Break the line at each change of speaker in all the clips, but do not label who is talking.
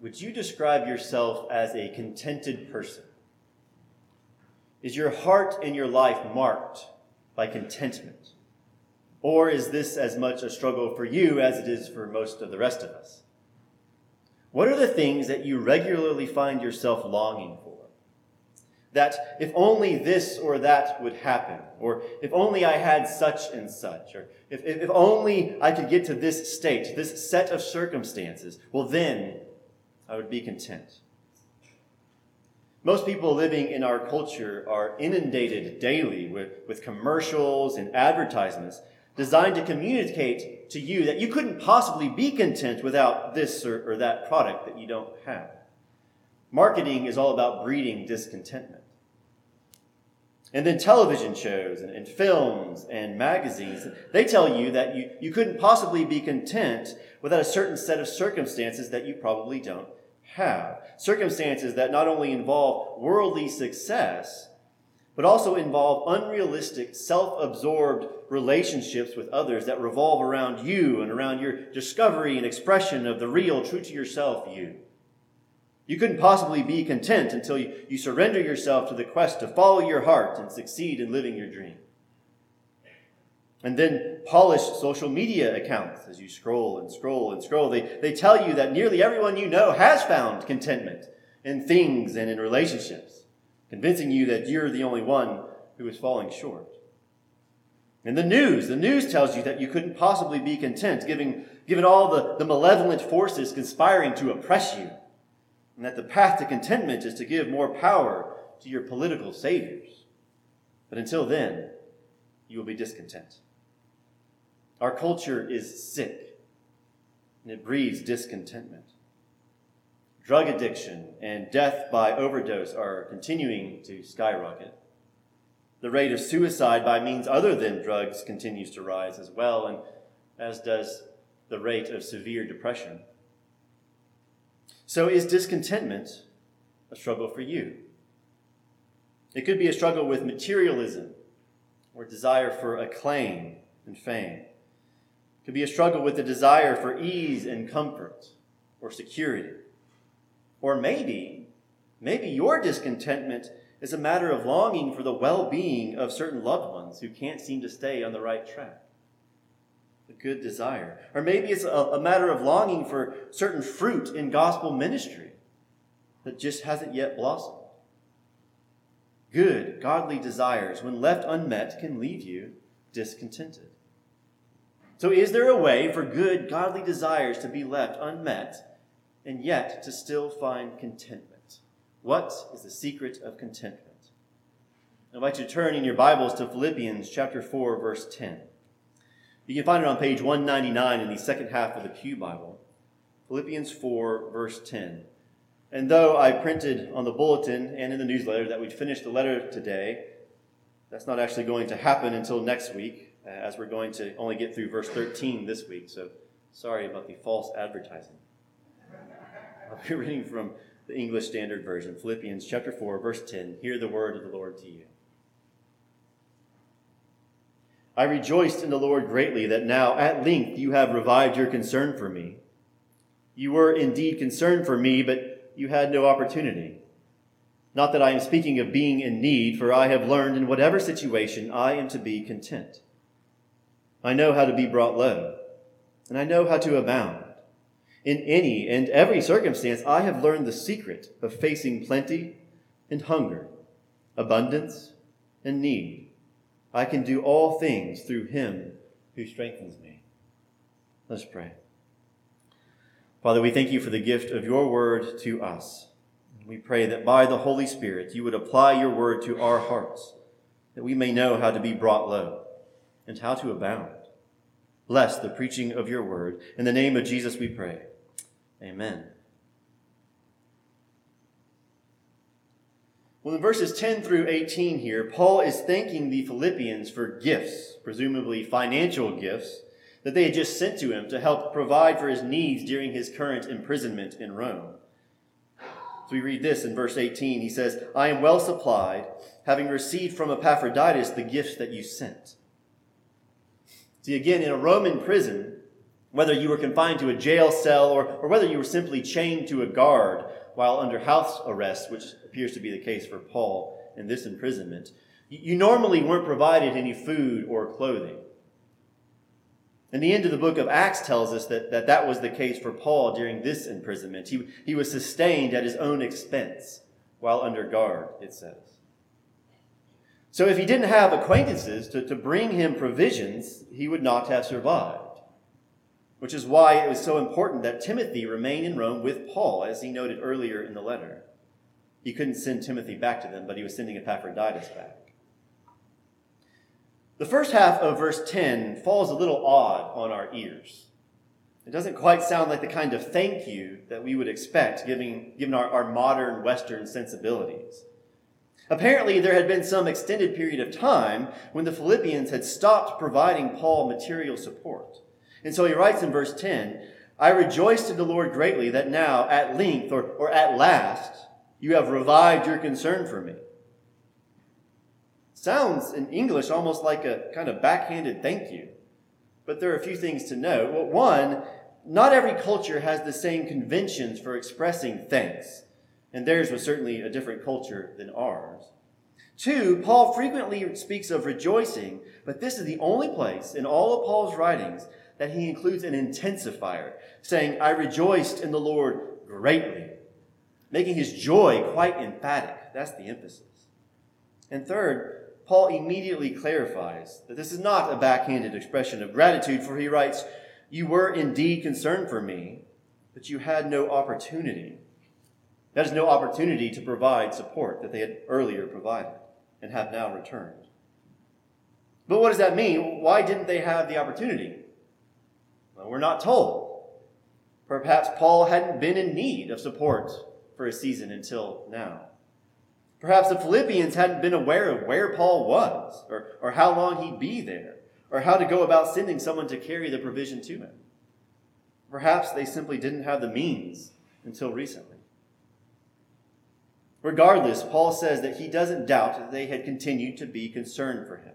would you describe yourself as a contented person? Is your heart and your life marked by contentment? Or is this as much a struggle for you as it is for most of the rest of us? What are the things that you regularly find yourself longing for? That if only this or that would happen, or if only I had such and such, or if, if, only I could get to this state, this set of circumstances, well, then I would be content. Most people living in our culture are inundated daily with, with commercials and advertisements designed to communicate to you that you couldn't possibly be content without this or, or that product that you don't have. Marketing is all about breeding discontentment. And then television shows and, and, films and magazines, they tell you that you, you couldn't possibly be content without a certain set of circumstances that you probably don't have. Circumstances that not only involve worldly success, but also involve unrealistic, self absorbed relationships with others that revolve around you and around your discovery and expression of the real, true to yourself you. You couldn't possibly be content until you, you surrender yourself to the quest to follow your heart and succeed in living your dream. And then polished social media accounts as you scroll and scroll and scroll. They, they tell you that nearly everyone you know has found contentment in things and in relationships convincing you that you're the only one who is falling short. And the news, the news tells you that you couldn't possibly be content, given, given all the, the malevolent forces conspiring to oppress you, and that the path to contentment is to give more power to your political saviors. But until then, you will be discontent. Our culture is sick, and it breeds discontentment. Drug addiction and death by overdose are continuing to skyrocket. The rate of suicide by means other than drugs continues to rise as well, and as does the rate of severe depression. So, is discontentment a struggle for you? It could be a struggle with materialism or desire for acclaim and fame. Could be a struggle with the desire for ease and comfort or security. Or maybe, maybe your discontentment is a matter of longing for the well being of certain loved ones who can't seem to stay on the right track. A good desire. Or maybe it's a, a matter of longing for certain fruit in gospel ministry that just hasn't yet blossomed. Good, godly desires, when left unmet, can leave you discontented. So, is there a way for good, godly desires to be left unmet and yet to still find contentment. What is the secret of contentment? I'd like you to turn in your Bibles to Philippians chapter 4, verse 10. You can find it on page 199 in the second half of the Pew Bible. Philippians 4, verse 10. And though I printed on the bulletin and in the newsletter that we'd finish the letter today, that's not actually going to happen until next week, Uh, as we're going to only get through verse 13 this week. So sorry about the false advertising. I'll be reading from the English Standard Version, Philippians chapter 4, verse 10. Hear the word of the Lord to you. I rejoiced in the Lord greatly that now at length you have revived your concern for me. You were indeed concerned for me, but you had no opportunity. Not that I am speaking of being in need, for I have learned in whatever situation I am to be content. I know how to be brought low, and I know how to abound. In any and every circumstance, I have learned the secret of facing plenty and hunger, abundance and need. I can do all things through him who strengthens me. Let's pray. Father, we thank you for the gift of your word to us. We pray that by the Holy Spirit you would apply your word to our hearts, that we may know how to be brought low and how to abound. Bless the preaching of your word. In the name of Jesus we pray. Amen. Well, in verses 10 through 18 here, Paul is thanking the Philippians for gifts, presumably financial gifts, that they had just sent to him to help provide for his needs during his current imprisonment in Rome. So we read this in verse 18. He says, I am well supplied, having received from Epaphroditus the gifts that you sent. See, again, in a Roman prison, Whether you were confined to a jail cell or, or whether you were simply chained to a guard while under house arrest, which appears to be the case for Paul in this imprisonment, you normally weren't provided any food or clothing. And the end of the book of Acts tells us that, that that was the case for Paul during this imprisonment. He, he was sustained at his own expense while under guard, it says. So if he didn't have acquaintances to, to bring him provisions, he would not have survived. Which is why it was so important that Timothy remain in Rome with Paul, as he noted earlier in the letter. He couldn't send Timothy back to them, but he was sending Epaphroditus back. The first half of verse 10 falls a little odd on our ears. It doesn't quite sound like the kind of thank you that we would expect, given, given our, our modern Western sensibilities. Apparently, there had been some extended period of time when the Philippians had stopped providing Paul material support. And so he writes in verse 10 I rejoiced in the Lord greatly that now, at length, or, or at last, you have revived your concern for me. Sounds in English almost like a kind of backhanded thank you. But there are a few things to note. Well, one, not every culture has the same conventions for expressing thanks, and theirs was certainly a different culture than ours. Two, Paul frequently speaks of rejoicing, but this is the only place in all of Paul's writings that he includes an intensifier, saying, I rejoiced in the Lord greatly, making his joy quite emphatic. That's the emphasis. And third, Paul immediately clarifies that this is not a backhanded expression of gratitude, for he writes, You were indeed concerned for me, but you had no opportunity. That is, no opportunity to provide support that they had earlier provided and have now returned. But what does that mean? Why didn't they have the opportunity? Well, we're not told. Perhaps Paul hadn't been in need of support for a season until now. Perhaps the Philippians hadn't been aware of where Paul was, or, or how long he'd be there, or how to go about sending someone to carry the provision to him. Perhaps they simply didn't have the means until recently. Regardless, Paul says that he doesn't doubt that they had continued to be concerned for him.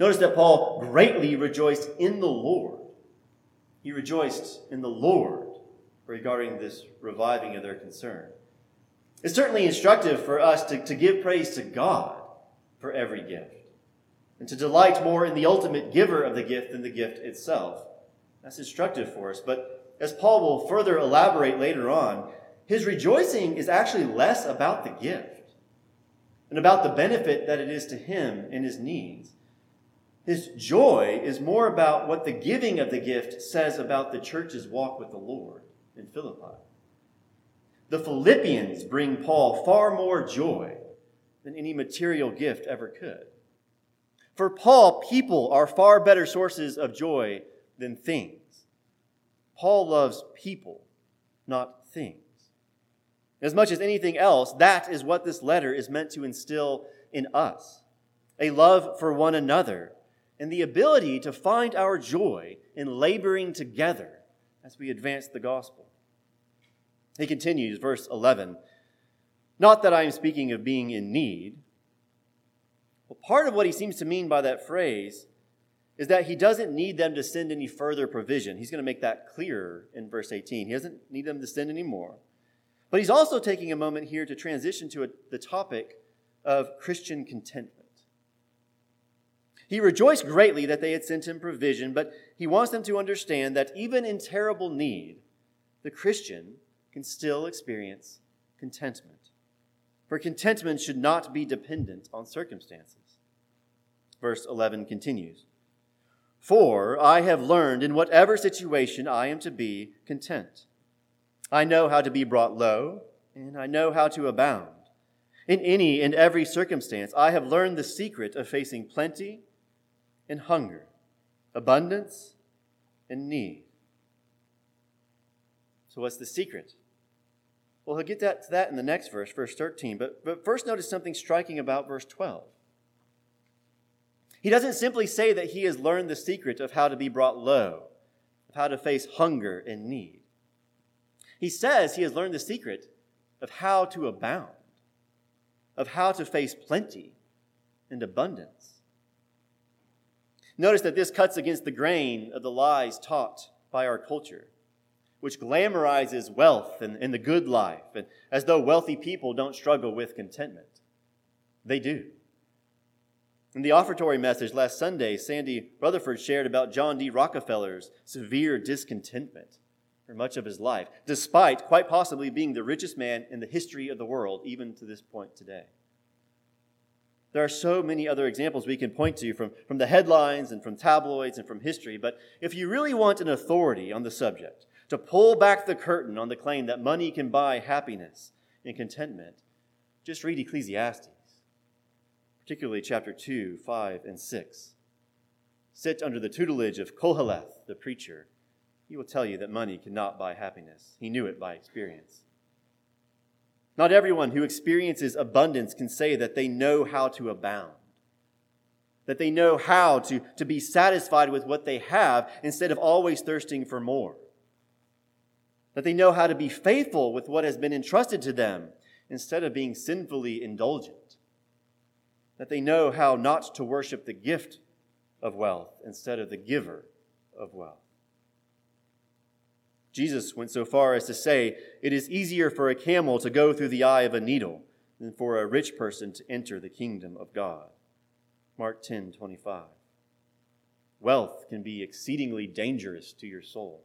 Notice that Paul greatly rejoiced in the Lord. He rejoiced in the Lord regarding this reviving of their concern. It's certainly instructive for us to, to give praise to God for every gift and to delight more in the ultimate giver of the gift than the gift itself. That's instructive for us. But as Paul will further elaborate later on, his rejoicing is actually less about the gift and about the benefit that it is to him and his needs. His joy is more about what the giving of the gift says about the church's walk with the Lord in Philippi. The Philippians bring Paul far more joy than any material gift ever could. For Paul, people are far better sources of joy than things. Paul loves people, not things. As much as anything else, that is what this letter is meant to instill in us a love for one another and the ability to find our joy in laboring together as we advance the gospel. He continues, verse 11 Not that I am speaking of being in need. Well, part of what he seems to mean by that phrase is that he doesn't need them to send any further provision. He's going to make that clearer in verse 18. He doesn't need them to send any more. But he's also taking a moment here to transition to a, the topic of Christian contentment. He rejoiced greatly that they had sent him provision, but he wants them to understand that even in terrible need, the Christian can still experience contentment. For contentment should not be dependent on circumstances. Verse 11 continues For I have learned in whatever situation I am to be content. I know how to be brought low, and I know how to abound. In any and every circumstance, I have learned the secret of facing plenty and hunger, abundance and need. So, what's the secret? Well, he'll get that, to that in the next verse, verse 13. But, but first, notice something striking about verse 12. He doesn't simply say that he has learned the secret of how to be brought low, of how to face hunger and need. He says he has learned the secret of how to abound, of how to face plenty and abundance. Notice that this cuts against the grain of the lies taught by our culture, which glamorizes wealth and, and the good life, and as though wealthy people don't struggle with contentment. They do. In the offertory message last Sunday, Sandy Rutherford shared about John D. Rockefeller's severe discontentment for much of his life, despite quite possibly being the richest man in the history of the world, even to this point today. There are so many other examples we can point to from, from the headlines and from tabloids and from history, but if you really want an authority on the subject, to pull back the curtain on the claim that money can buy happiness and contentment, just read Ecclesiastes particularly chapter 2, 5, and 6. Sit under the tutelage of Koheleth, the preacher. He will tell you that money cannot buy happiness. He knew it by experience. Not everyone who experiences abundance can say that they know how to abound, that they know how to, to be satisfied with what they have instead of always thirsting for more, that they know how to be faithful with what has been entrusted to them instead of being sinfully indulgent that they know how not to worship the gift of wealth instead of the giver of wealth. Jesus went so far as to say, It is easier for a camel to go through the eye of a needle than for a rich person to enter the kingdom of God. Mark 10 25. Wealth can be exceedingly dangerous to your soul.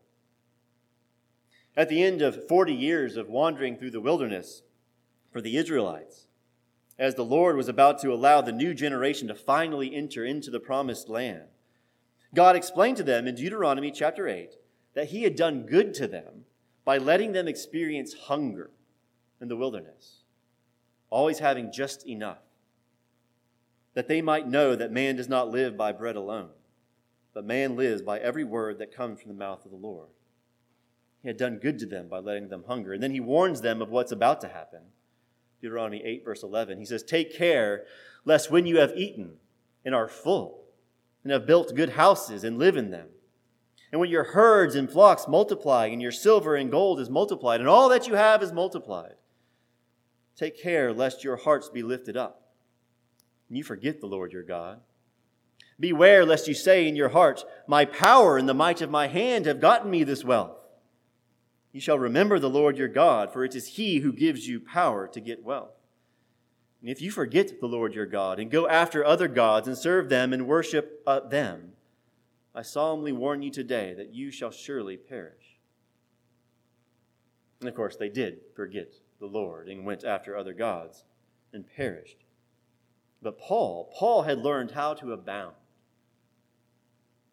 At the end of 40 years of wandering through the wilderness for the Israelites, as the Lord was about to allow the new generation to finally enter into the promised land. God explained to them in Deuteronomy chapter 8 that He had done good to them by letting them experience hunger in the wilderness, always having just enough, that they might know that man does not live by bread alone, but man lives by every word that comes from the mouth of the Lord. He had done good to them by letting them hunger. And then he warns them of what's about to happen Deuteronomy 8, verse 11. He says, Take care lest when you have eaten and are full, and have built good houses and live in them, and when your herds and flocks multiply, and your silver and gold is multiplied, and all that you have is multiplied, take care lest your hearts be lifted up, and you forget the Lord your God. Beware lest you say in your heart, My power and the might of my hand have gotten me this wealth. You shall remember the Lord your God, for it is he who gives you power to get wealth. And if you forget the Lord your God and go after other gods and serve them and worship uh, them, I solemnly warn you today that you shall surely perish. And of course, they did forget the Lord and went after other gods and perished. But Paul, Paul had learned how to abound.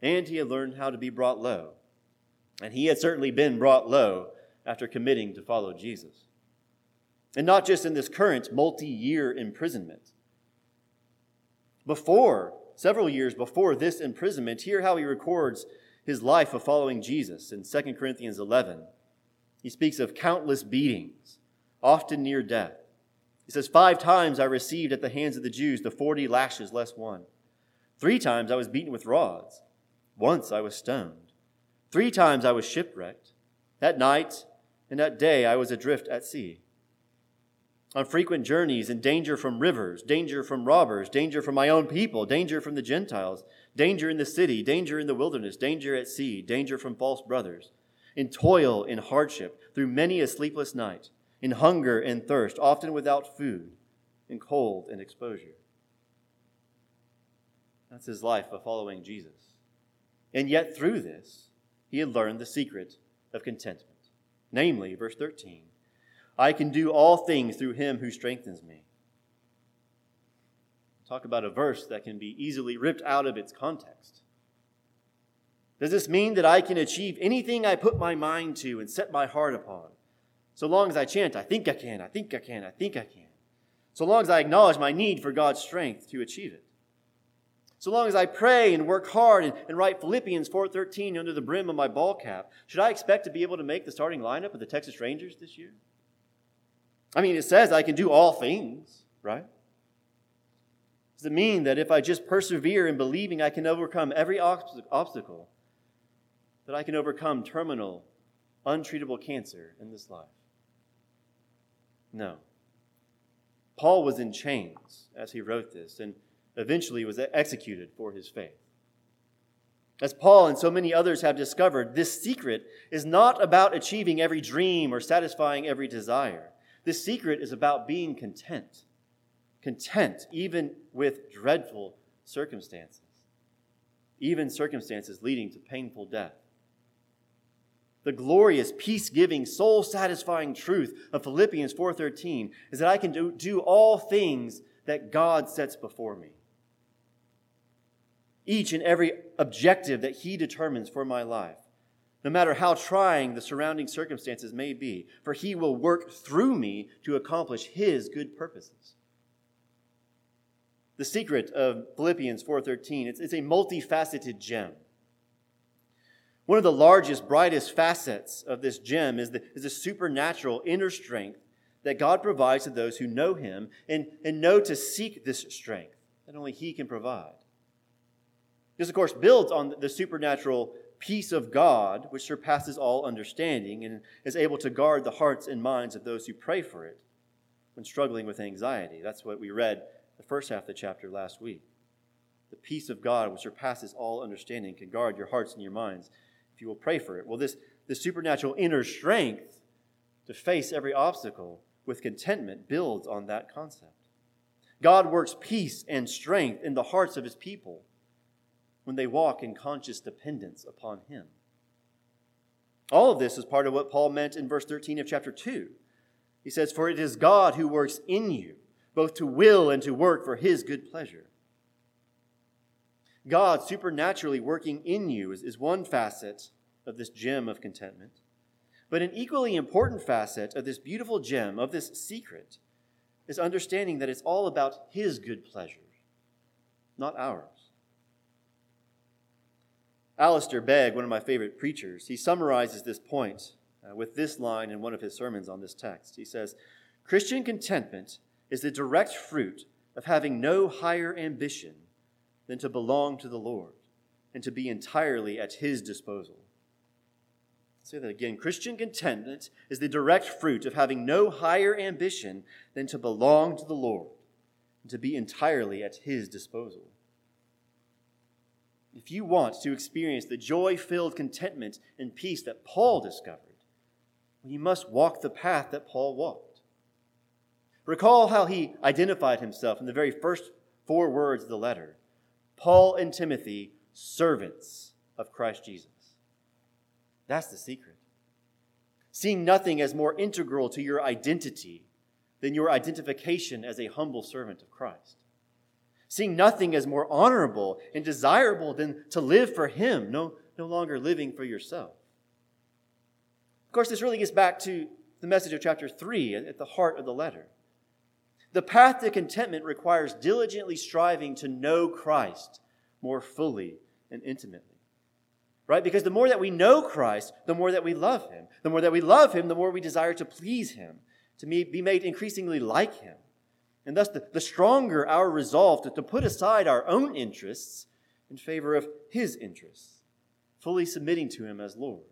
And he had learned how to be brought low. And he had certainly been brought low after committing to follow Jesus. And not just in this current multi year imprisonment. Before, several years before this imprisonment, hear how he records his life of following Jesus in 2 Corinthians 11. He speaks of countless beatings, often near death. He says, Five times I received at the hands of the Jews the 40 lashes less one. Three times I was beaten with rods. Once I was stoned. Three times I was shipwrecked. At night and at day I was adrift at sea. On frequent journeys in danger from rivers, danger from robbers, danger from my own people, danger from the Gentiles, danger in the city, danger in the wilderness, danger at sea, danger from false brothers, in toil in hardship, through many a sleepless night, in hunger and thirst, often without food, in cold and exposure. That's his life of following Jesus. And yet, through this, he had learned the secret of contentment. Namely, verse 13, I can do all things through him who strengthens me. Talk about a verse that can be easily ripped out of its context. Does this mean that I can achieve anything I put my mind to and set my heart upon? So long as I chant, I think I can, I think I can, I think I can. So long as I acknowledge my need for God's strength to achieve it. So long as I pray and work hard and, and write Philippians 4.13 under the brim of my ball cap, should I expect to be able to make the starting lineup of the Texas Rangers this year? I mean, it says I can do all things, right? Does it mean that if I just persevere in believing I can overcome every obstacle, that I can overcome terminal, untreatable cancer in this life? No. Paul was in chains as he wrote this, and eventually was executed for his faith. As Paul and so many others have discovered, this secret is not about achieving every dream or satisfying every desire. This secret is about being content. Content, even with dreadful circumstances, even circumstances leading to painful death. The glorious, peace-giving, soul-satisfying truth of Philippians 4:13 is that I can do, do all things that God sets before me each and every objective that He determines for my life, no matter how trying the surrounding circumstances may be, for He will work through me to accomplish His good purposes. The secret of Philippians 4:13, it's, it's a multifaceted gem. One of the largest, brightest facets of this gem is the, is the supernatural inner strength that God provides to those who know Him and, and know to seek this strength that only He can provide. This, of course, builds on the supernatural peace of God, which surpasses all understanding and is able to guard the hearts and minds of those who pray for it when struggling with anxiety. That's what we read the first half of the chapter last week. The peace of God, which surpasses all understanding, can guard your hearts and your minds if you will pray for it. Well, this, this supernatural inner strength to face every obstacle with contentment builds on that concept. God works peace and strength in the hearts of his people when they walk in conscious dependence upon Him. All of this is part of what Paul meant in verse 13 of chapter 2. He says, For it is God who works in you, both to will and to work for His good pleasure. God supernaturally working in you is, is one facet of this gem of contentment. But an equally important facet of this beautiful gem, of this secret, is understanding that it's all about His good pleasure, not ours. Alistair Begg, one of my favorite preachers, he summarizes this point uh, with this line in one of his sermons on this text. He says, Christian contentment is the direct fruit of having no higher ambition than to belong to the Lord and to be entirely at his disposal. I'll say that again. Christian contentment is the direct fruit of having no higher ambition than to belong to the Lord and to be entirely at his disposal. If you want to experience the joy filled contentment and peace that Paul discovered, you must walk the path that Paul walked. Recall how he identified himself in the very first four words of the letter Paul and Timothy, servants of Christ Jesus. That's the secret. Seeing nothing as more integral to your identity than your identification as a humble servant of Christ seeing nothing as more honorable and desirable than to live for Him, no, no longer living for yourself. Of course, this really gets back to the message of chapter 3 at the heart of the letter. The path to contentment requires diligently striving to know Christ more fully and intimately. Right? Because the more that we know Christ, the more that we love Him. The more that we love Him, the more we desire to please Him, to be made increasingly like Him. And thus, the, the stronger our resolve to, to put aside our own interests in favor of His interests, fully submitting to Him as Lord.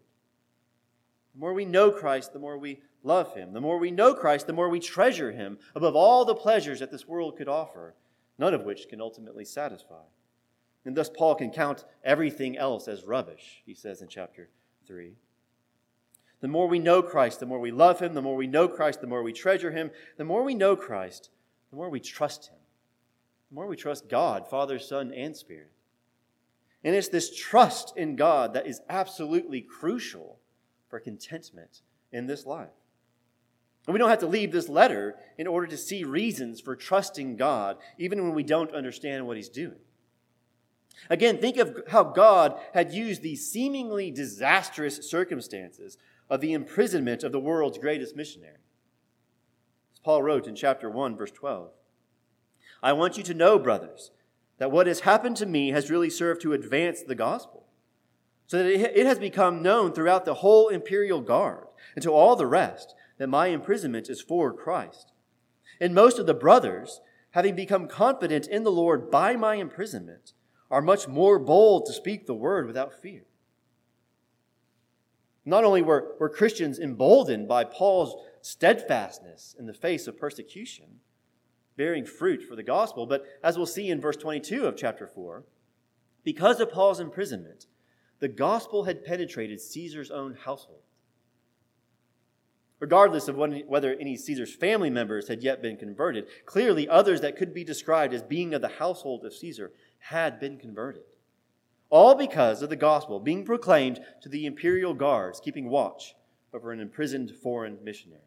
The more we know Christ, the more we love Him. The more we know Christ, the more we treasure Him above all the pleasures that this world could offer, none of which can ultimately satisfy. And thus, Paul can count everything else as rubbish, he says in chapter 3. The more we know Christ, the more we love Him. The more we know Christ, the more we treasure Him. The more we know Christ, the more we trust Him, the more we trust God, Father, Son, and Spirit. And it's this trust in God that is absolutely crucial for contentment in this life. And we don't have to leave this letter in order to see reasons for trusting God, even when we don't understand what He's doing. Again, think of how God had used these seemingly disastrous circumstances of the imprisonment of the world's greatest missionary. Paul wrote in chapter 1, verse 12 I want you to know, brothers, that what has happened to me has really served to advance the gospel, so that it has become known throughout the whole imperial guard and to all the rest that my imprisonment is for Christ. And most of the brothers, having become confident in the Lord by my imprisonment, are much more bold to speak the word without fear. Not only were, were Christians emboldened by Paul's steadfastness in the face of persecution, bearing fruit for the gospel. But as we'll see in verse 22 of chapter 4, because of Paul's imprisonment, the gospel had penetrated Caesar's own household. Regardless of whether any Caesar's family members had yet been converted, clearly others that could be described as being of the household of Caesar had been converted. All because of the gospel being proclaimed to the imperial guards keeping watch over an imprisoned foreign missionary.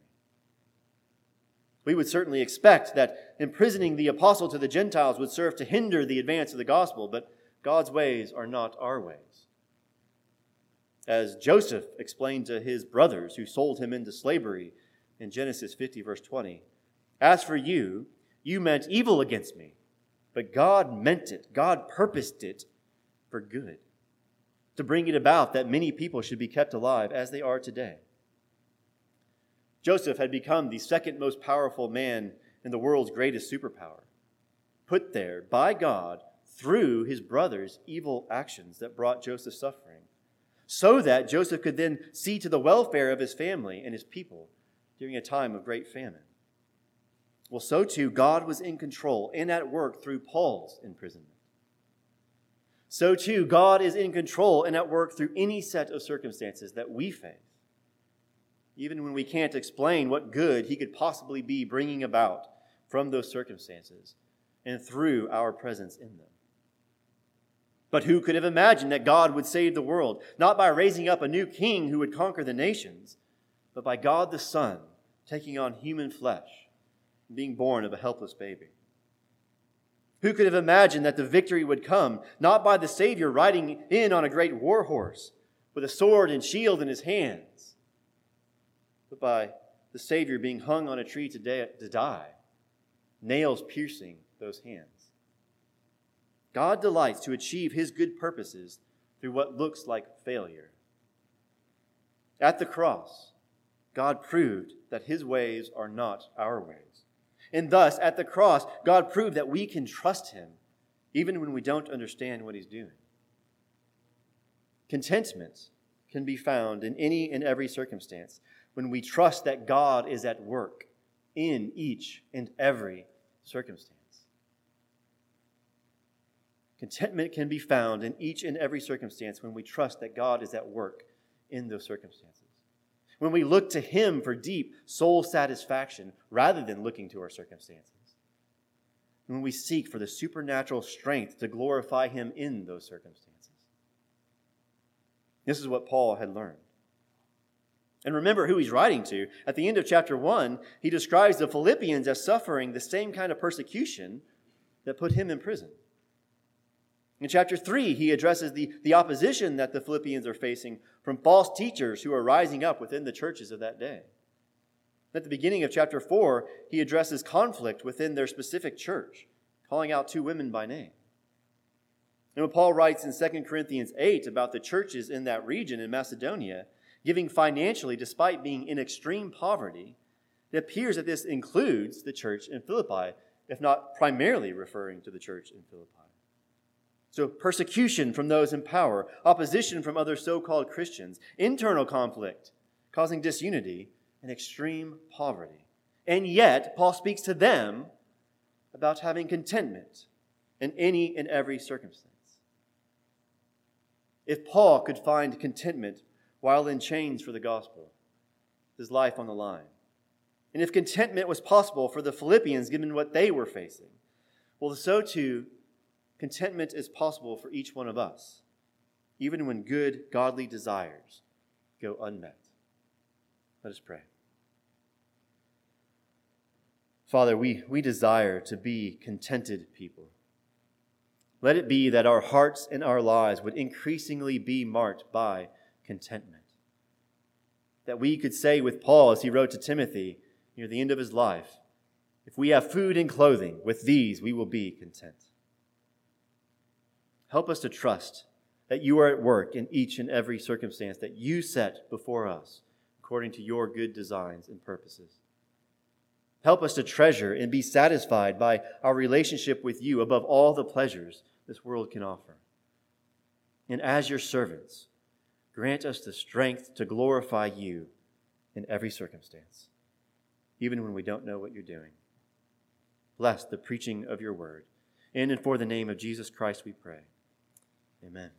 We would certainly expect that imprisoning the apostle to the Gentiles would serve to hinder the advance of the gospel, but God's ways are not our ways as Joseph explained to his brothers who sold him into slavery in Genesis 50, verse 20. As for you, you meant evil against me, but God meant it, God purposed it for good, to bring it about that many people should be kept alive as they are today. Joseph had become the second most powerful man in the world's greatest superpower, put there by God through his brothers' evil actions that brought Joseph suffering so that Joseph could then see to the welfare of his family and his people during a time of great famine. Well, so too, God was in control and at work through Paul's imprisonment. So too, God is in control and at work through any set of circumstances that we face, even when we can't explain what good He could possibly be bringing about from those circumstances and through our presence in them. But who could have imagined that God would save the world, not by raising up a new king who would conquer the nations, but by God the Son taking on human flesh and being born of a helpless baby? Who could have imagined that the victory would come not by the Savior riding in on a great war horse with a sword and shield in his hands, but by the Savior being hung on a tree to, to die, nails piercing those hands? God delights to achieve his good purposes through what looks like failure. At the cross, God proved that his ways are not our ways. And thus, at the cross, God proved that we can trust him even when we don't understand what he's doing. Contentment can be found in any and every circumstance when we trust that God is at work in each and every circumstance. Contentment can be found in each and every circumstance when we trust that God is at work in those circumstances. When we look to Him for deep soul satisfaction rather than looking to our circumstances. When we seek for the supernatural strength to glorify Him in those circumstances. This is what Paul had learned. And remember who he's writing to. At the end of chapter 1, he describes the Philippians as suffering the same kind of persecution that put him in prison. In chapter 3, he addresses the, the opposition that the Philippians are facing from false teachers who are rising up within the churches of that day. At the beginning of chapter 4, he addresses conflict within their specific church, calling out two women by name. And when Paul writes in 2 Corinthians 8 about the churches in that region in Macedonia giving financially despite being in extreme poverty, it appears that this includes the church in Philippi, if not primarily referring to the church in Philippi. So, persecution from those in power, opposition from other so called Christians, internal conflict, causing disunity, and extreme poverty. And yet, Paul speaks to them about having contentment in any and every circumstance. If Paul could find contentment while in chains for the gospel, his life on the line, and if contentment was possible for the Philippians given what they were facing, well, so too contentment is possible for each one of us, even when good, godly desires go unmet. Let us pray. Father, we, we desire to be contented people. Let it be that our hearts and our lives would increasingly be marked by contentment. That we could say with Paul as he wrote to Timothy near the end of his life, if we have food and clothing, with these we will be content. Help us to trust that you are at work in each and every circumstance that you set before us according to your good designs and purposes. Help us to treasure and be satisfied by our relationship with you above all the pleasures this world can offer. And as your servants, grant us the strength to glorify you in every circumstance, even when we don't know what you're doing. Bless the preaching of your word. In and for the name of Jesus Christ we pray. Amen.